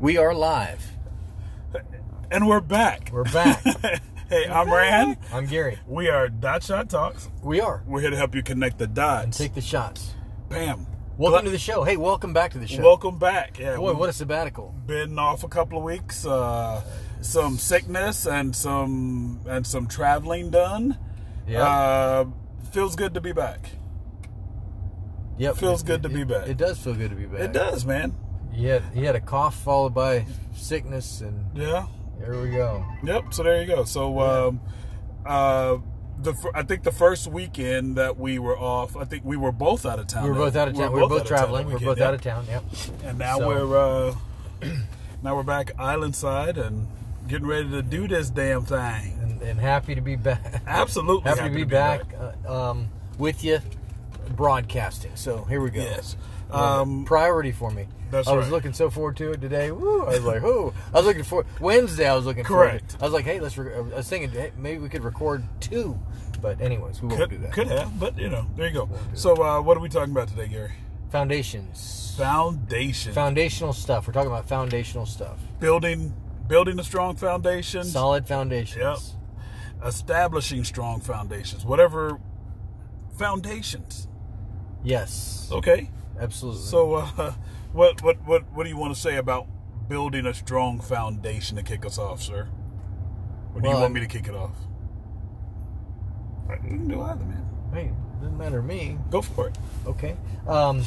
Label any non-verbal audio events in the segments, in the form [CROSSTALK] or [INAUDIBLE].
We are live. And we're back. We're back. [LAUGHS] hey, I'm Rand. I'm Gary. We are Dot Shot Talks. We are. We're here to help you connect the And dots. take the shots. Bam. Welcome to the show. Hey, welcome back to the show. Welcome back. Yeah, Boy, we've what a sabbatical. been off a couple of weeks. Uh, some sickness and some and some traveling done. Yeah. Uh, feels good to be back. yep. feels good to be back. It does feel good to be back. It does, man. He had, he had a cough followed by sickness, and Yeah. there we go. Yep. So there you go. So um, uh, the I think the first weekend that we were off, I think we were both out of town. We were both out of town. We were both out of town that traveling. We were both out of town. Yep. And now So- we're uh, [CLEARS THROAT] now we're back island side and getting ready to do this damn thing. And, and happy to be back. Absolutely happy, to be, back, Uh, um, with you, broadcasting. So here we go. Yes. Um, priority for me. that's I was right. looking so forward to it today. Woo! I was like, "Whoo!" I was looking for Wednesday. I was looking Correct. forward. To, I was like, "Hey, let's." Re- I was thinking hey, maybe we could record two, but anyways, we won't do that. could have, but you know, there you go. So uh, what are we talking about today, Gary? Foundations, Foundation. foundational stuff. We're talking about foundational stuff. building building a strong foundation. Solid foundations. Yep. Establishing strong foundations. Whatever foundations. Yes. Okay. Absolutely. So uh, [LAUGHS] what what what what do you want to say about building a strong foundation to kick us off, sir? Or do Well, you want me to kick it off? I can do either, man. hey, doesn't matter to me. Go for it. Okay. Um,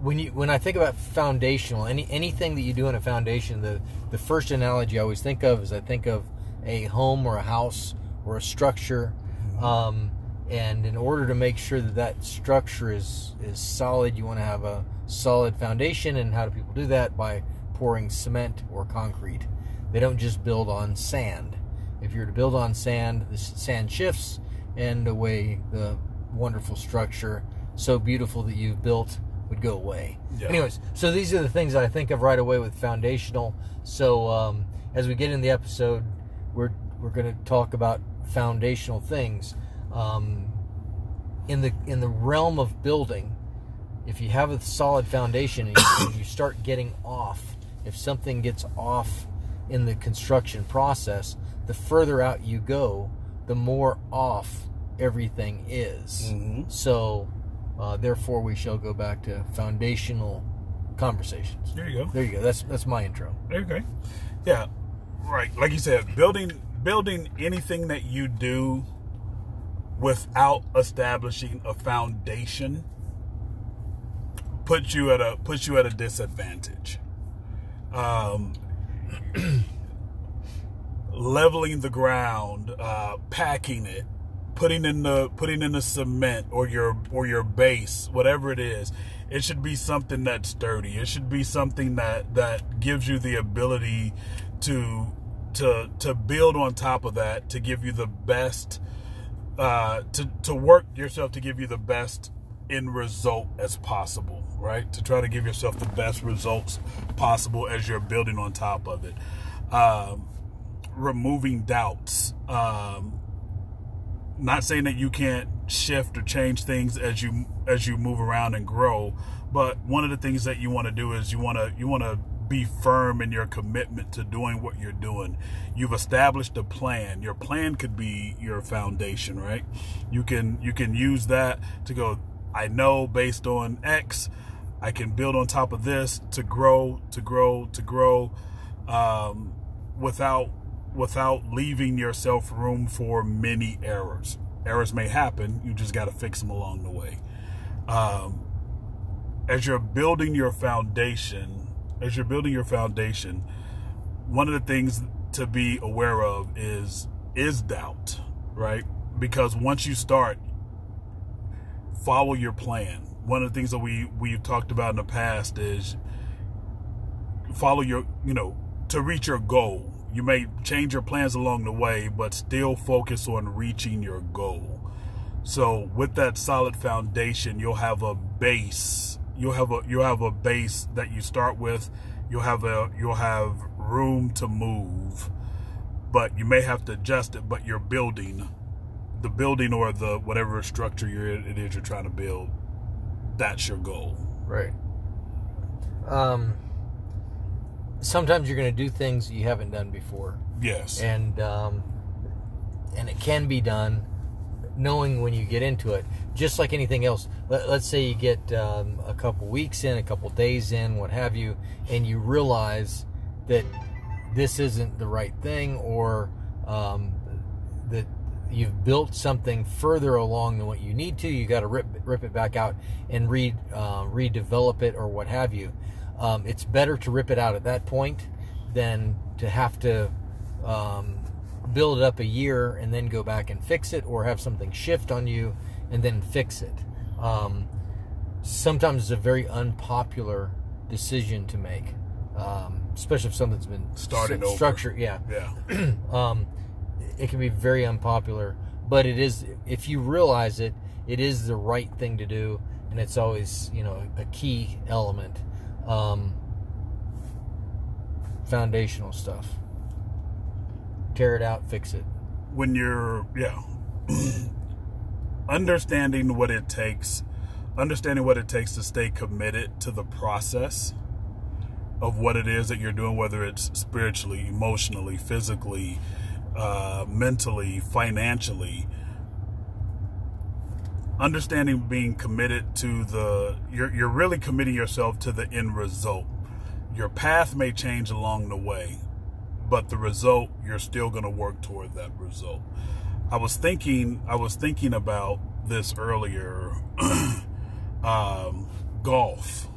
when you when I think about foundational, any anything that you do in a foundation, the the first analogy I always think of is I think of a home or a house or a structure, um, and in order to make sure that that structure is is solid, you want to have a solid foundation. And how do people do that? By pouring cement or concrete. They don't just build on sand. If you're to build on sand, the sand shifts, and away the wonderful structure, so beautiful that you've built, would go away. Yeah. Anyways, so these are the things that I think of right away with foundational. So um, as we get in the episode, we're we're going to talk about foundational things. Um, in the in the realm of building, if you have a solid foundation and you, [COUGHS] you start getting off, if something gets off in the construction process, the further out you go, the more off everything is. Mhm. So, uh, therefore, we shall go back to foundational conversations. There you go. There you go. That's that's my intro. Okay. Yeah. Right. Like you said, building building anything that you do without establishing a foundation puts you at a puts you at a disadvantage. Um, [CLEARS THROAT] leveling the ground, uh, packing it, putting in the putting in the cement or your or your base, whatever it is, it should be something that's sturdy. It should be something that that gives you the ability to to to build on top of that to give you the best uh, to to work yourself to give you the best end result as possible, right? To try to give yourself the best results possible as you're building on top of it. Um, removing doubts. Um, not saying that you can't shift or change things as you as you move around and grow, but one of the things that you want to do is you want to you want to be firm in your commitment to doing what you're doing. You've established a plan. Your plan could be your foundation, right? You can you can use that to go I know based on X I can build on top of this to grow, to grow, to grow um, without without leaving yourself room for many errors. Errors may happen. You just got to fix them along the way. Um, as you're building your foundation, as you're building your foundation, one of the things to be aware of is is doubt, right? Because once you start, follow your plan. One of the things that we we've talked about in the past is follow your, you know, to reach your goal. You may change your plans along the way, but still focus on reaching your goal. So with that solid foundation, you'll have a base. You'll have a you'll have a base that you start with. You'll have a you'll have room to move, but you may have to adjust it. But you're building the building or the whatever structure you're it is you're trying to build. That's your goal. Right. Um, sometimes you're going to do things you haven't done before, Yes. and um, and it can be done knowing when you get into it. Just like anything else, Let, let's say you get um, a couple weeks in, a couple days in, what have you, and you realize that this isn't the right thing, or um, that you've built something further along than what you need to. You got to rip rip it back out and re uh, redevelop it or what have you. Um, it's better to rip it out at that point than to have to um, build it up a year and then go back and fix it, or have something shift on you and then fix it. Um, sometimes it's a very unpopular decision to make, um, especially if something's been Started s- over. structured. Yeah yeah. [CLEARS THROAT] um, it can be very unpopular, but it is if you realize it, it is the right thing to do, and it's always you know a key element. Um, foundational stuff. Tear it out, fix it. when you're yeah. [CLEARS THROAT] Understanding what it takes understanding what it takes to stay committed to the process of what it is that you're doing whether it's spiritually emotionally physically uh, mentally financially. Understanding being committed to the you're, you're really committing yourself to the end result. Your path may change along the way but the result you're still going to work toward that result. I was thinking i was thinking about this earlier [CLEARS THROAT] um, golf.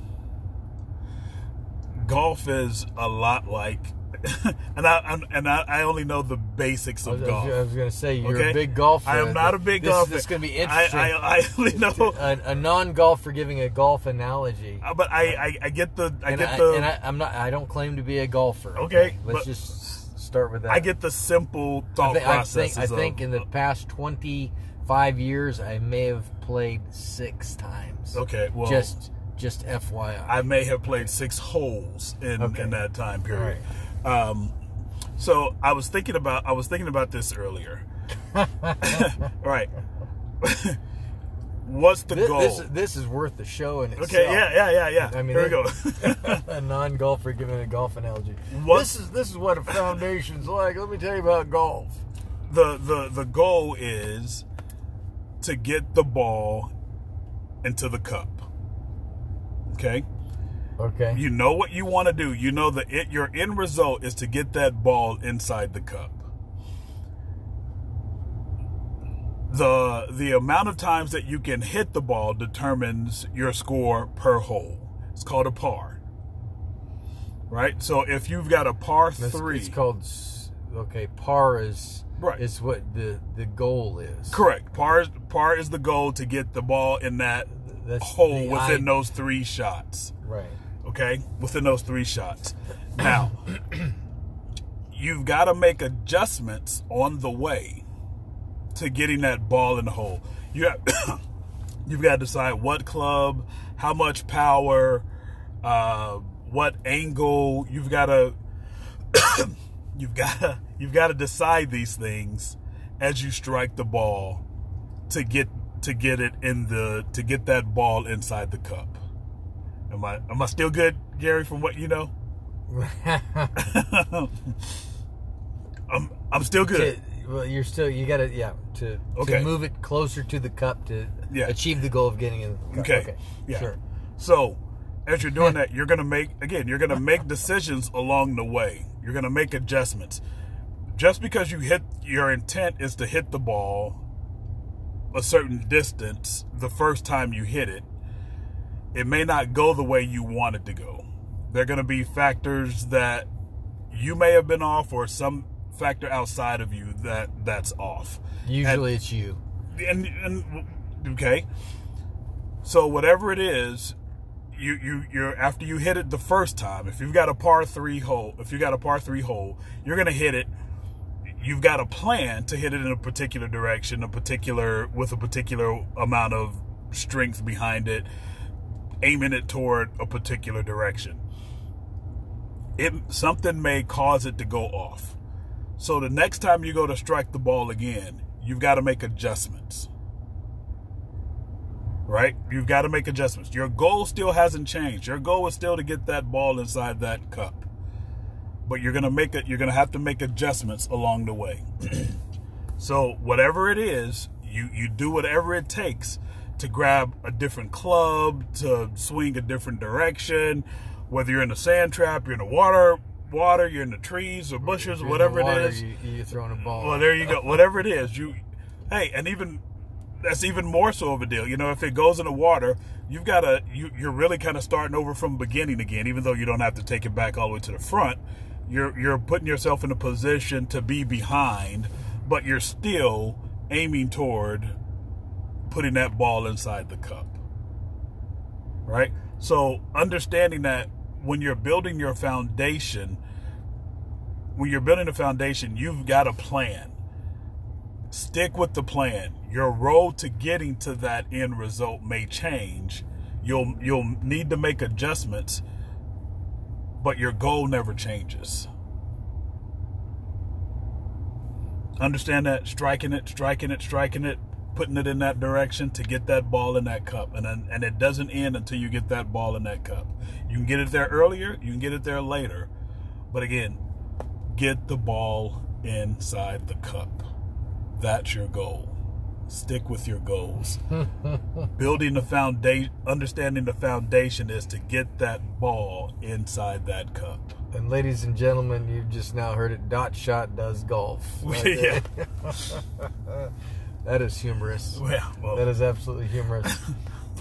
Golf is a lot like [LAUGHS] and I I'm- and I, I only know the basics I of was, golf. I was going to say you're okay? a big golfer. I am not a big this, golfer. This is going to be interesting. I, I only know, a, a non-golfer giving a golf analogy. uh, but I, I, I get the I and get I, the and I, I'm not. I don't claim to be a golfer. Okay, let's just start with that. I get the simple thought I think, I think, I think of- in the past 25 years, I may have played six times. okay, well, just just FYI. I may have played six holes in, Okay. in that time period. Um, so I was thinking about I was thinking about this earlier. [LAUGHS] right. What's the this, goal? this, this is worth the show in itself. okay, yeah, yeah, yeah, yeah. I mean, Here we go. [LAUGHS] a non-golfer giving a golf analogy. What- This is this is what a foundation's like. Let me tell you about golf. the the the goal is to get the ball into the cup. Okay? Okay. You know what you want to do. You know that it, your end result is to get that ball inside the cup. The the amount of times that you can hit the ball determines your score per hole. It's called a par. Right? So if you've got a par 3 It's called okay. Par is Right. is what the the goal is. correct. Par is, par is the goal to get the ball in that That's hole within I- those 3 shots. Right. Okay within those three shots. Now [CLEARS THROAT] you've got to make adjustments on the way to getting that ball in the hole. You have, [COUGHS] you've got to decide what club how much power uh, what angle. You've got to [COUGHS] you've got to you've got to decide these things as you strike the ball to get to get it in the to get that ball inside the cup Am I am I still good, Gary? From what you know, [LAUGHS] I'm I'm still good. To- well, you're still you gotta yeah to Okay. to move it closer to the cup to Yeah. achieve the goal of getting in. The cup. Okay. Yeah. Sure. So as you're doing [LAUGHS] that, you're gonna make again. You're gonna make decisions along the way. You're gonna make adjustments. Just because you hit your intent is to hit the ball a certain distance the first time you hit it, it may not go the way you want it to go. There are going to be factors that you may have been off, or some factor outside of you that that's off. Usually it's you. And, and okay, so whatever it is, you you you're after you hit it the first time. If you've got a par three hole, if you got a par three hole, you're going to hit it. You've got a plan to hit it in a particular direction, a particular with a particular amount of strength behind it aiming it toward a particular direction. It something may cause it to go off. So the next time you go to strike the ball again, you've got to make adjustments. Right? You've got to make adjustments. Your goal still hasn't changed. Your goal is still to get that ball inside that cup. but you're gonna make it. You're gonna have to make adjustments along the way. [CLEARS THROAT] so whatever it is, you you do whatever it takes to grab a different club, to swing a different direction, whether you're in a sand trap, you're in the water, water, you're in the trees or bushes, whatever water, it is. You, you're throwing a ball. Well, there you go. Whatever it is, you, hey, and even that's even more so of a deal. You know, if it goes in the water, you've got to you, you're really kind of starting over from beginning again. Even though you don't have to take it back all the way to the front, you're you're putting yourself in a position to be behind, but you're still aiming toward putting that ball inside the cup. Right? So, understanding that when you're building your foundation, when you're building a foundation, you've got a plan. Stick with the plan. Your road to getting to that end result may change. You'll you'll need to make adjustments, but your goal never changes. Understand that striking it, striking it, striking it, putting it in that direction to get that ball in that cup. And then, and it doesn't end until you get that ball in that cup. You can get it there earlier, you can get it there later. But again, get the ball inside the cup. That's your goal. Stick with your goals. [LAUGHS] Building the foundation, understanding the foundation is to get that ball inside that cup. And ladies and gentlemen, you've just now heard it. Dot shot does golf. [LAUGHS] Right yeah. [LAUGHS] that is humorous. [LAUGHS] Well, well, That is absolutely humorous.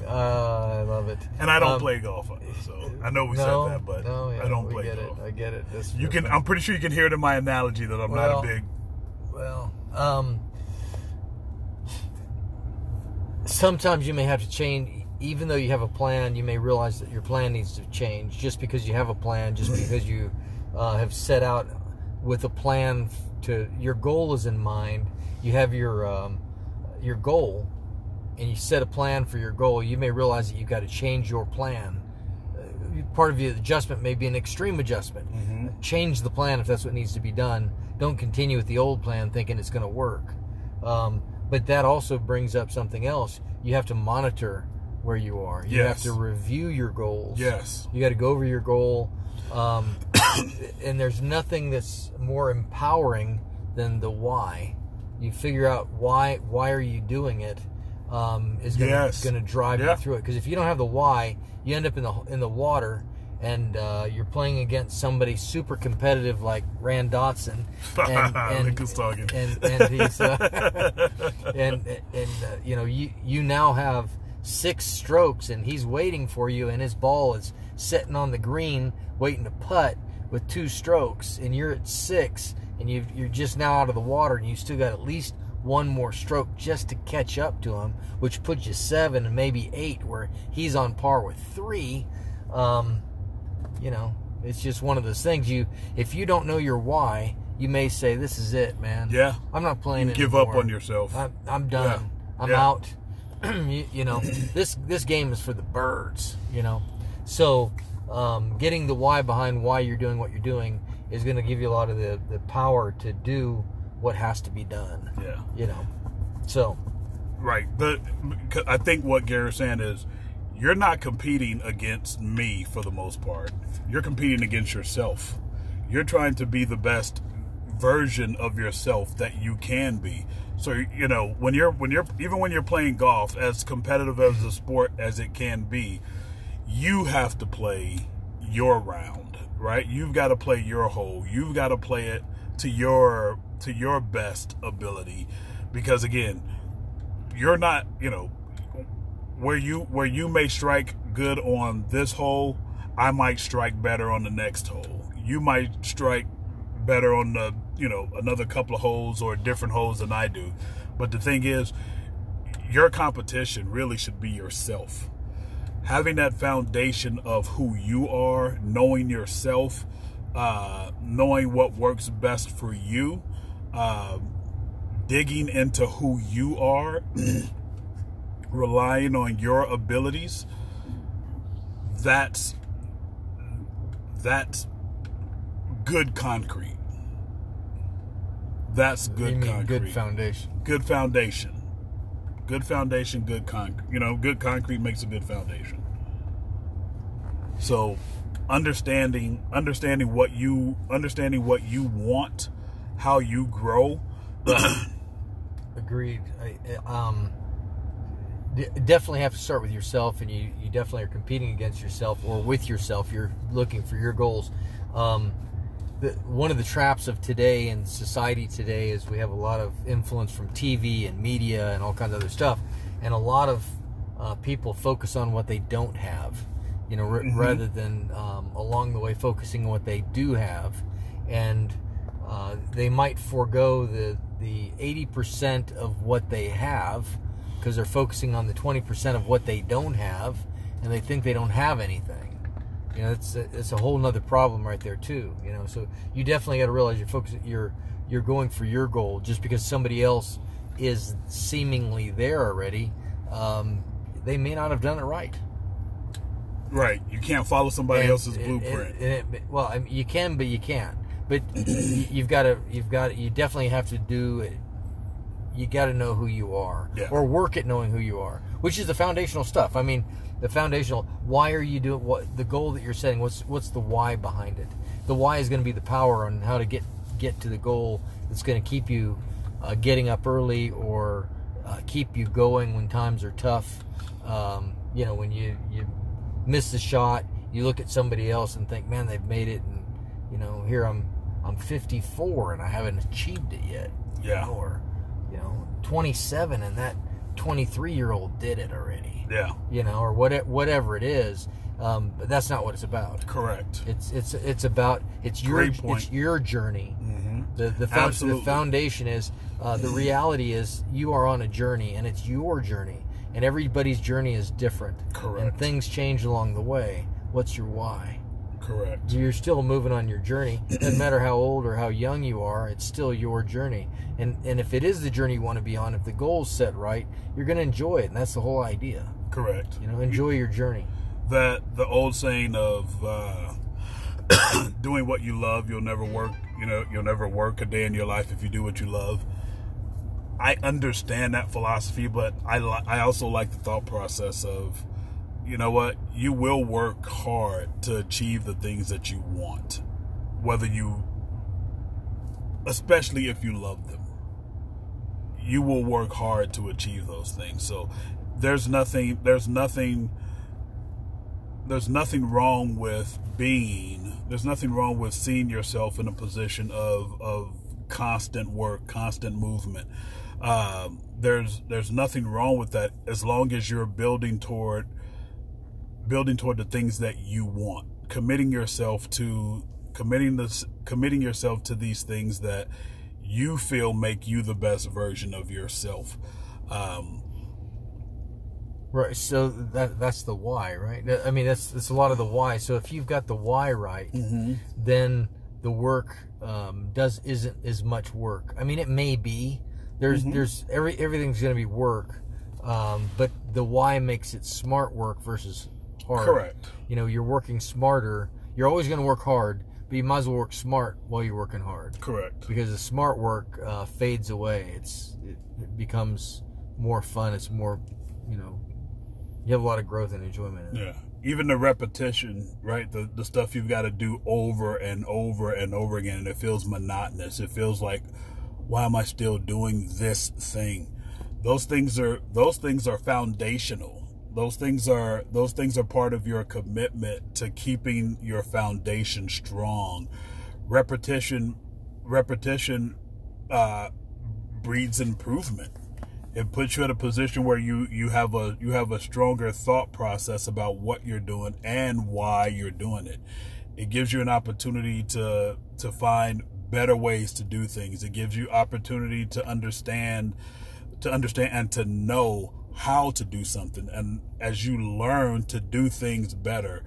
uh, [LAUGHS] I love it. and I don't Um, play golf, so I know we [LAUGHS] no, said that, but no, yeah, I don't play get golf. It. I get it. That's You can. I'm pretty sure you can hear it in my analogy that I'm Well, not a big. Well, um, sometimes you may have to change. Even though you have a plan, you may realize that your plan needs to change. Just because you have a plan, just because you uh, have set out with a plan to your goal is in mind. You have your um, your goal, and you set a plan for your goal. You may realize that you've got to change your plan. Uh, part of the adjustment may be an extreme adjustment. Change the plan if that's what needs to be done. Don't continue with the old plan thinking it's going to work. Um, but that also brings up something else. You have to monitor where you are. You Yes. have to review your goals. Yes. You got to go over your goal. Um, [COUGHS] and there's nothing that's more empowering than the why. You figure out why why are you doing it um, is gonna, Yes. gonna drive Yeah. you through it. Because if you don't have the why, you end up in the in the water and uh, you're playing against somebody super competitive like Rand Dotson. [LAUGHS] And, who's talking. and and he's uh, [LAUGHS] and and uh, you know you you now have six strokes and he's waiting for you and his ball is sitting on the green waiting to putt with two strokes and you're at six and you you're just now out of the water and you still got at least one more stroke just to catch up to him which puts you seven and maybe eight where he's on par with three um, you know it's just one of those things you if you don't know your why you may say this is it man Yeah. i'm not playing it. Give anymore. up on yourself. I'm, I'm done. I'm Yeah. out. [CLEARS THROAT] you, you know, this this game is for the birds. You know, so um, getting the why behind why you're doing what you're doing is going to give you a lot of the the power to do what has to be done. yeah. You know, so Right. The I think what Gary's saying is you're not competing against me for the most part. You're competing against yourself. You're trying to be the best version of yourself that you can be. So you know, when you're when you're even when you're playing golf as competitive as a sport as it can be, you have to play your round, right? You've got to play your hole. You've got to play it to your to your best ability because again, you're not, you know, where you where you may strike good on this hole, I might strike better on the next hole. You might strike better on the, you know, another couple of holes or different holes than I do. But the thing is, your competition really should be yourself. Having that foundation of who you are, knowing yourself, uh, knowing what works best for you, uh, digging into who you are, [CLEARS THROAT] relying on your abilities, that's that's good concrete. That's good concrete. good foundation. good foundation. Good foundation, good concrete. You know, good concrete makes a good foundation. So, understanding understanding what you understanding what you want, how you grow. [COUGHS] Agreed. I, um, definitely have to start with yourself, and you, you definitely are competing against yourself or with yourself. You're looking for your goals. Um, the, one of the traps of today and society today is we have a lot of influence from TV and media and all kinds of other stuff, and a lot of uh, people focus on what they don't have, you know, r- mm-hmm. rather than um, along the way focusing on what they do have, and uh, they might forego the the 80% of what they have because they're focusing on the 20% of what they don't have and they think they don't have anything you know it's a, it's a whole nother problem right there too you know so you definitely got to realize you're focusing you're you're going for your goal. Just because somebody else is seemingly there already um, they may not have done it right. Right. You can't follow somebody and, else's blueprint. it, well I mean, you can but you can't. But you've got to you've got you definitely have to do it. You got to know who you are yeah. or work at knowing who you are which is the foundational stuff. I mean the foundational why are you doing what the goal that you're setting what's what's the why behind it? The why is going to be the power on how to get get to the goal that's going to keep you uh, getting up early or uh, keep you going when times are tough. Um, you know when you you miss the shot you look at somebody else and think man they've made it and you know here i'm i'm 54 and i haven't achieved it yet. Yeah. You know, or you know 27 and that 23 year old did it already yeah. you know or what whatever it is um, but that's not what it's about. Correct. It's it's it's about it's your it's your journey. Mm-hmm. the the, the, foundation is uh, the reality is you are on a journey and it's your journey and everybody's journey is different. Correct. and things change along the way. What's your why? Correct. You're still moving on your journey. It doesn't [CLEARS THROAT] matter how old or how young you are, it's still your journey. And and if it is the journey you want to be on, if the goal's set right, you're going to enjoy it, and that's the whole idea. Correct. You know, enjoy your journey. That the old saying of uh, [COUGHS] doing what you love, you'll never work. You know, you'll never work a day in your life if you do what you love. I understand that philosophy, but I I also like the thought process of you know what? You will work hard to achieve the things that you want, whether you, especially if you love them. You will work hard to achieve those things. So there's nothing, there's nothing, there's nothing wrong with being, there's nothing wrong with seeing yourself in a position of, of constant work, constant movement. Um, there's there's nothing wrong with that as long as you're building toward building toward the things that you want, committing yourself to committing this committing yourself to these things that you feel make you the best version of yourself. Um, right. So that that's the why, right? I mean, that's that's a lot of the why. So if you've got the why right, mm-hmm. then the work um, does isn't as much work. I mean, it may be. There's mm-hmm. there's every everything's going to be work, um, but the why makes it smart work versus hard. Correct. You know, you're working smarter. You're always going to work hard, but you might as well work smart while you're working hard. Correct. Because the smart work uh, fades away. It's it, it, becomes more fun. It's more, you know, you have a lot of growth and enjoyment. Yeah. Even the repetition, right? The the stuff you've got to do over and over and over again, and it feels monotonous. It feels like, why am I still doing this thing? Those things are those things are foundational those things are those things are part of your commitment to keeping your foundation strong repetition repetition uh, breeds improvement it puts you in a position where you you have a you have a stronger thought process about what you're doing and why you're doing it. It gives you an opportunity to to find better ways to do things. It gives you opportunity to understand to understand and to know how to do something. And as you learn to do things better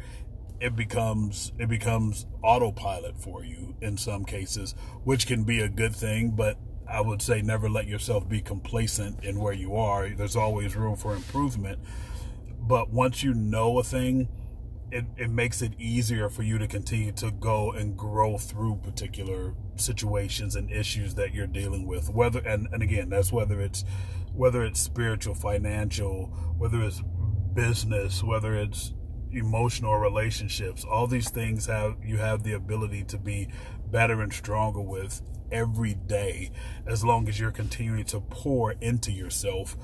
it becomes it becomes autopilot for you in some cases which can be a good thing but i would say never let yourself be complacent in where you are. There's always room for improvement. But once you know a thing it, it makes it easier for you to continue to go and grow through particular situations and issues that you're dealing with. Whether and, and again that's whether it's whether it's spiritual financial whether it's business whether it's emotional relationships. All these things have you have the ability to be better and stronger with every day as long as you're continuing to pour into yourself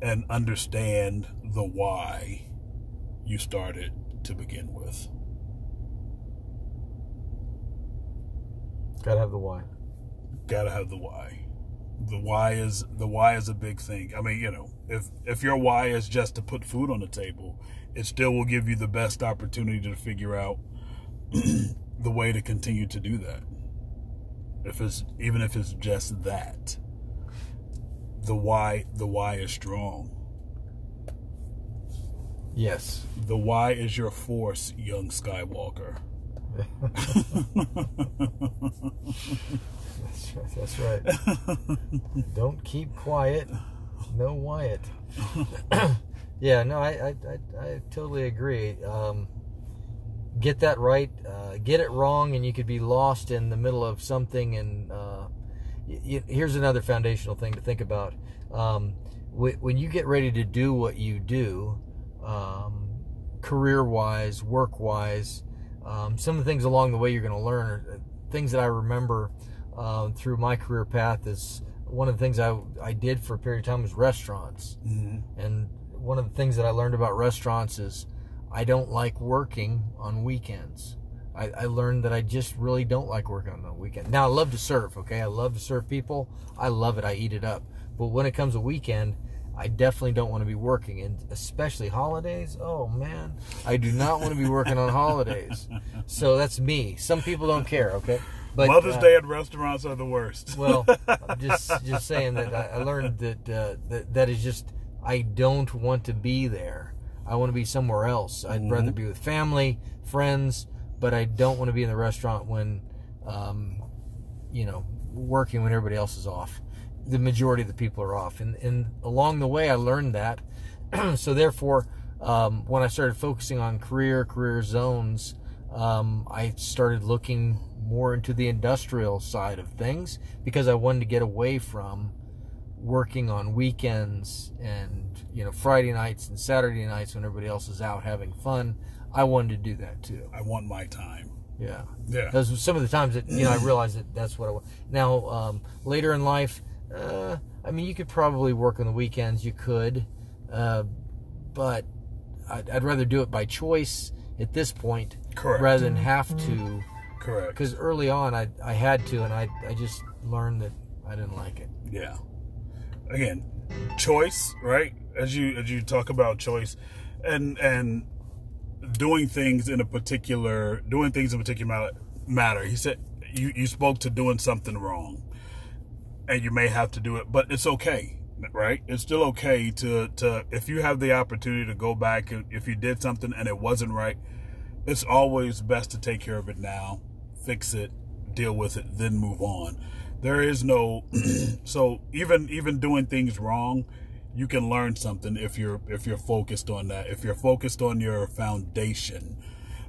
and understand the why you started to begin with. Gotta have the why. Gotta have the why. The why is the why is a big thing. I mean, you know, if if your why is just to put food on the table, it still will give you the best opportunity to figure out [CLEARS THROAT] the way to continue to do that. If it's even if it's just that. The why the why is strong. Yes. The why is your force, young Skywalker. [LAUGHS] [LAUGHS] that's right. That's right. Don't keep quiet. No Wyatt. [LAUGHS] [COUGHS] yeah, no, I, I, I, I totally agree. Um, get that right, uh, get it wrong, and you could be lost in the middle of something. And uh, y- y- here's another foundational thing to think about. Um, wh- when you get ready to do what you do, um, career wise, work wise, um, some of the things along the way you're going to learn are uh, things that I remember um, through my career path is one of the things I, I did for a period of time was restaurants. Mm-hmm. And one of the things that I learned about restaurants is I don't like working on weekends. I, I learned that I just really don't like working on the weekend. Now I love to serve, okay? I love to serve people. I love it. I eat it up. But when it comes to weekend, I definitely don't want to be working, and especially holidays. Oh man, I do not want to be working on holidays. So that's me. Some people don't care, okay? But Mother's uh, Day at restaurants are the worst. well, [LAUGHS] I'm just just saying that I, I learned that, uh, that that is just I don't want to be there. I want to be somewhere else. I'd Mhm. rather be with family, friends, but I don't want to be in the restaurant when, um, you know, working when everybody else is off. The majority of the people are off, and and along the way I learned that. [CLEARS THROAT] so therefore, um, when I started focusing on career career zones, um, I started looking more into the industrial side of things because I wanted to get away from working on weekends and you know Friday nights and Saturday nights when everybody else is out having fun. I wanted to do that too. I want my time. Yeah, Yeah. those were some of the times that you know I realized that that's what I want. Now um, later in life, uh, I mean, you could probably work on the weekends. You could, uh, but I'd, I'd rather do it by choice at this point Correct. rather than have to. Correct. Because early on, I I had to, and I I just learned that I didn't like it. Yeah. Again, choice, right? As you as you talk about choice and and doing things in a particular doing things in particular matter. He said you you spoke to doing something wrong. And you may have to do it, but it's okay, right? It's still okay to to if you have the opportunity to go back if you did something and it wasn't right, it's always best to take care of it now, fix it, deal with it, then move on. There is no [CLEARS THROAT] so even even doing things wrong, you can learn something if you're if you're focused on that. If you're focused on your foundation,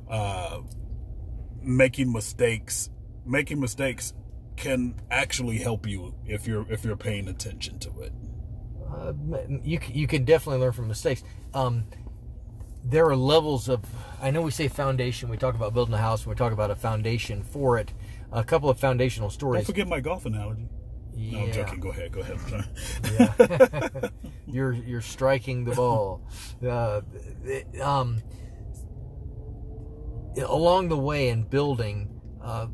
uh, making mistakes, making mistakes can actually help you if you're if you're paying attention to it. Uh, you you can definitely learn from mistakes. Um, there are levels of. I know we say foundation. We talk about building a house. We talk about a foundation for it. A couple of foundational Don't stories. forget my golf analogy. Yeah. No, I'm joking. Go ahead. Go ahead. Yeah. [LAUGHS] [LAUGHS] you're you're striking the ball. [LAUGHS] Uh, it- um, along the way in building, uh,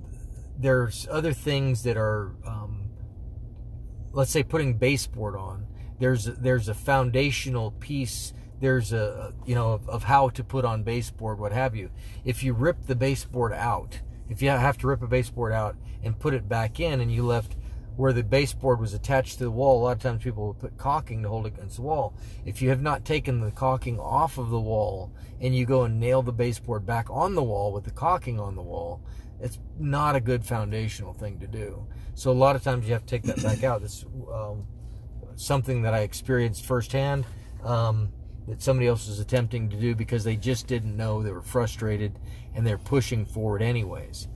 there's other things that are, um, let's say, putting baseboard on. There's there's a foundational piece. There's a you know of, of how to put on baseboard, what have you. If you rip the baseboard out, if you have to rip a baseboard out and put it back in, and you left where the baseboard was attached to the wall, a lot of times people would put caulking to hold it against the wall. If you have not taken the caulking off of the wall and you go and nail the baseboard back on the wall with the caulking on the wall, it's not a good foundational thing to do. So a lot of times you have to take that back out. This um, something that I experienced firsthand um, that somebody else was attempting to do because they just didn't know. They were frustrated and they're pushing forward anyways.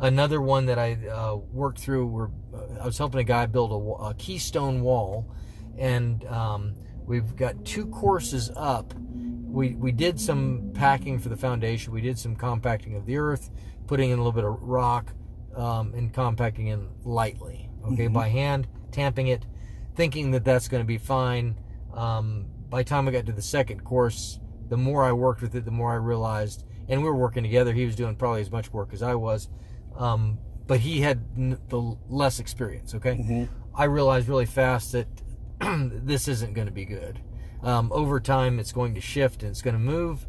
Another one that I uh, worked through, were uh, I was helping a guy build a, a keystone wall, and um, We've got two courses up. We we did some packing for the foundation. We did some compacting of the earth, putting in a little bit of rock, um, and compacting in lightly. Okay, by hand, tamping it, thinking that that's going to be fine. Um, by the time I got to the second course, the more I worked with it, the more I realized, and we were working together. He was doing probably as much work as I was, um, but he had n- the less experience. Okay, I realized really fast that [CLEARS THROAT] this isn't going to be good. Um, over time, it's going to shift and it's going to move,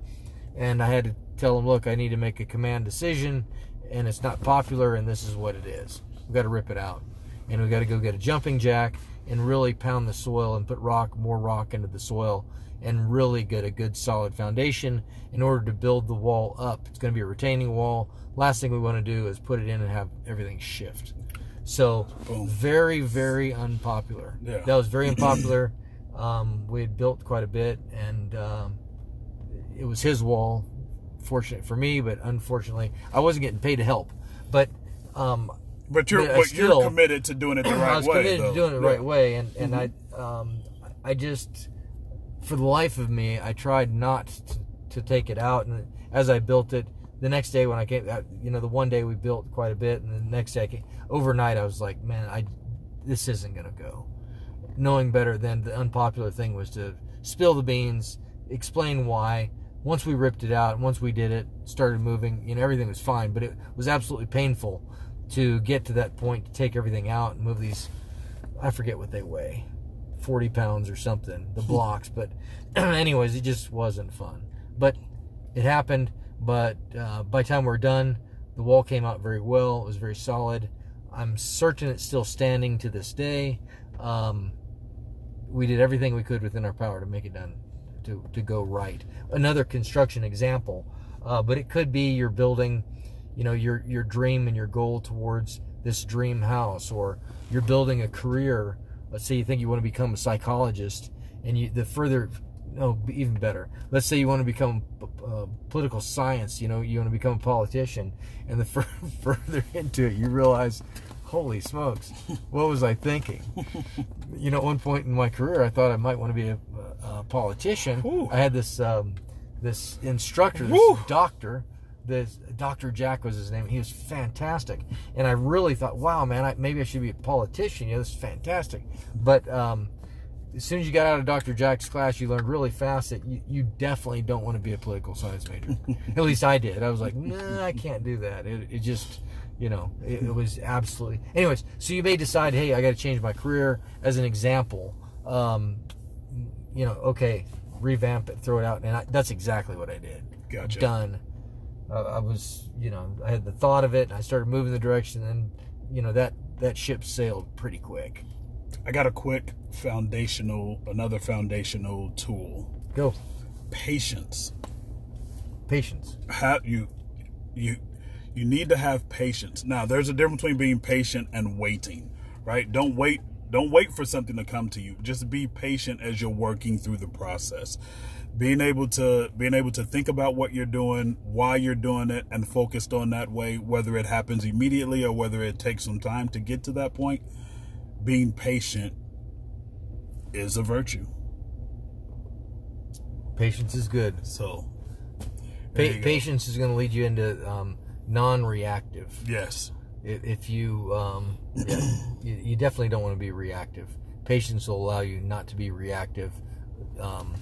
and I had to tell him, look, I need to make a command decision, and it's not popular, and this is what it is. We've got to rip it out, and we got to go get a jumping jack and really pound the soil and put rock, more rock into the soil, and really get a good solid foundation in order to build the wall up. It's going to be a retaining wall. Last thing we want to do is put it in and have everything shift. So Boom. very, very unpopular. Yeah. That was very [CLEARS THROAT] unpopular. Um, we had built quite a bit, and um, it was his wall. Fortunate for me, but unfortunately, I wasn't getting paid to help. But um, But you're But but still- you're committed to doing it the [CLEARS THROAT] right way. I was way. committed though. to doing it the Yeah. right way, and and I um, I just for the life of me, I tried not to, to take it out. And as I built it, the next day when I came, uh, you know, the one day we built quite a bit, and the next day I came, overnight I was like, man, I this isn't gonna go. Knowing better than the unpopular thing was to spill the beans, explain why. Once we ripped it out, once we did it, started moving, you know, everything was fine, but it was absolutely painful to get to that point to take everything out and move these. I forget what they weigh, forty pounds or something, the blocks. but [CLEARS THROAT] anyways, it just wasn't fun. But it happened. But uh, by the time we're done, the wall came out very well. It was very solid. I'm certain it's still standing to this day. Um, we did everything we could within our power to make it done to, to go right. Another construction example, uh, but it could be you're building, you know, your your dream and your goal towards this dream house, or you're building a career. Let's say you think you want to become a psychologist, and you the further, no, even better. Let's say you want to become uh, political science. You know, you want to become a politician, and the [LAUGHS] fur- further into it, you realize, holy smokes, what was I thinking? [LAUGHS] you know, at one point in my career, I thought I might want to be a, a politician. Ooh. I had this um, this instructor, this Woo. doctor. This Dr. Jack was his name. He was fantastic, and I really thought, wow, man, I, maybe I should be a politician. You know, this is fantastic. But um, as soon as you got out of Dr. Jack's class, you learned really fast that you, you definitely don't want to be a political science major. [LAUGHS] At least I did. I was like, nah, I can't do that. It, it just, you know, it, it was absolutely. Anyways, so you may decide, hey, I got to change my career. As an example, um, you know, okay, revamp it, throw it out, and I, that's exactly what I did. Gotcha. Done. Uh, I was, you know, I had the thought of it, and I started moving the direction, and you know that that ship sailed pretty quick. I got a quick foundational, another foundational tool. Go, Patience. patience. Have you, you, you need to have patience. Now, there's a difference between being patient and waiting, right? Don't wait. Don't wait for something to come to you. Just be patient as you're working through the process. Being able to being able to think about what you're doing, why you're doing it, and focused on that way, whether it happens immediately or whether it takes some time to get to that point. Being patient is a virtue. Patience is good. So, Pa- go. patience is going to lead you into um, non-reactive. yes, If, if you, um, yeah, [COUGHS] you, you definitely don't want to be reactive. Patience will allow you not to be reactive. Um,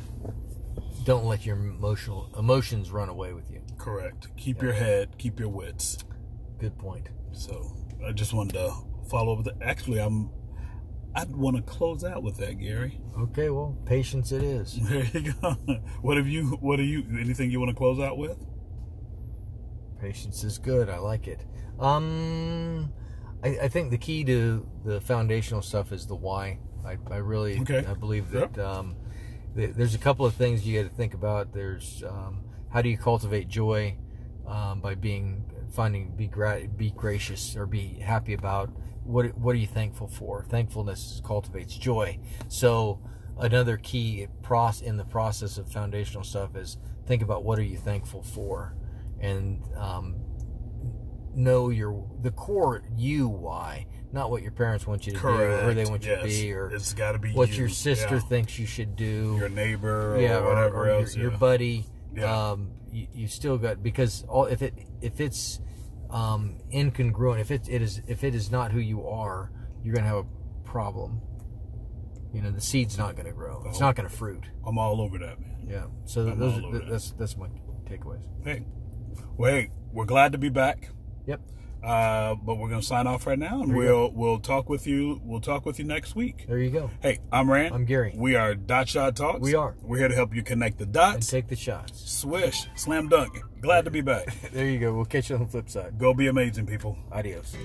don't let your emotional emotions run away with you. correct. Keep your head, keep your wits. Good point. So I just wanted to follow up with that. Actually, I'm. I'd want to close out with that, Gary. Okay, well, patience it is. [LAUGHS] There you go. What have you? What are you? Anything you want to close out with? Patience is good. I like it. Um, I, I think the key to the foundational stuff is the why. I, I really, Okay. I believe that um, th- there's a couple of things you got to think about. There's um, how do you cultivate joy um, by being finding be gra- be gracious or be happy about what what are you thankful for? Thankfulness cultivates joy. So another key process in the process of foundational stuff is think about what are you thankful for, and um, know your the core you why, not what your parents want you to Correct. do or they want you to be or it's got to be what you. your sister Yeah. thinks you should do. your neighbor, yeah, or, whatever or else. your, your buddy. Yeah. Um, you, you still got because all if it if it's um, incongruent, if it it is if it is not who you are, you're gonna have a problem. You know, the seed's not gonna grow. It's Oh. not gonna fruit. I'm all over that, man. Yeah. So I'm those all over that. that's that's my takeaways. Hey, hey, we're glad to be back. Yep. Uh, but we're gonna sign off right now, and There we'll we'll talk with you. We'll talk with you next week. There you go. Hey, I'm Rand. I'm Gary. We are Dot Shot Talks. We are. We're here to help you connect the And dots. take the shots. Swish, slam dunk. Glad to be back. [LAUGHS] There you go. We'll catch you on the flip side. Go be amazing, people. Adios.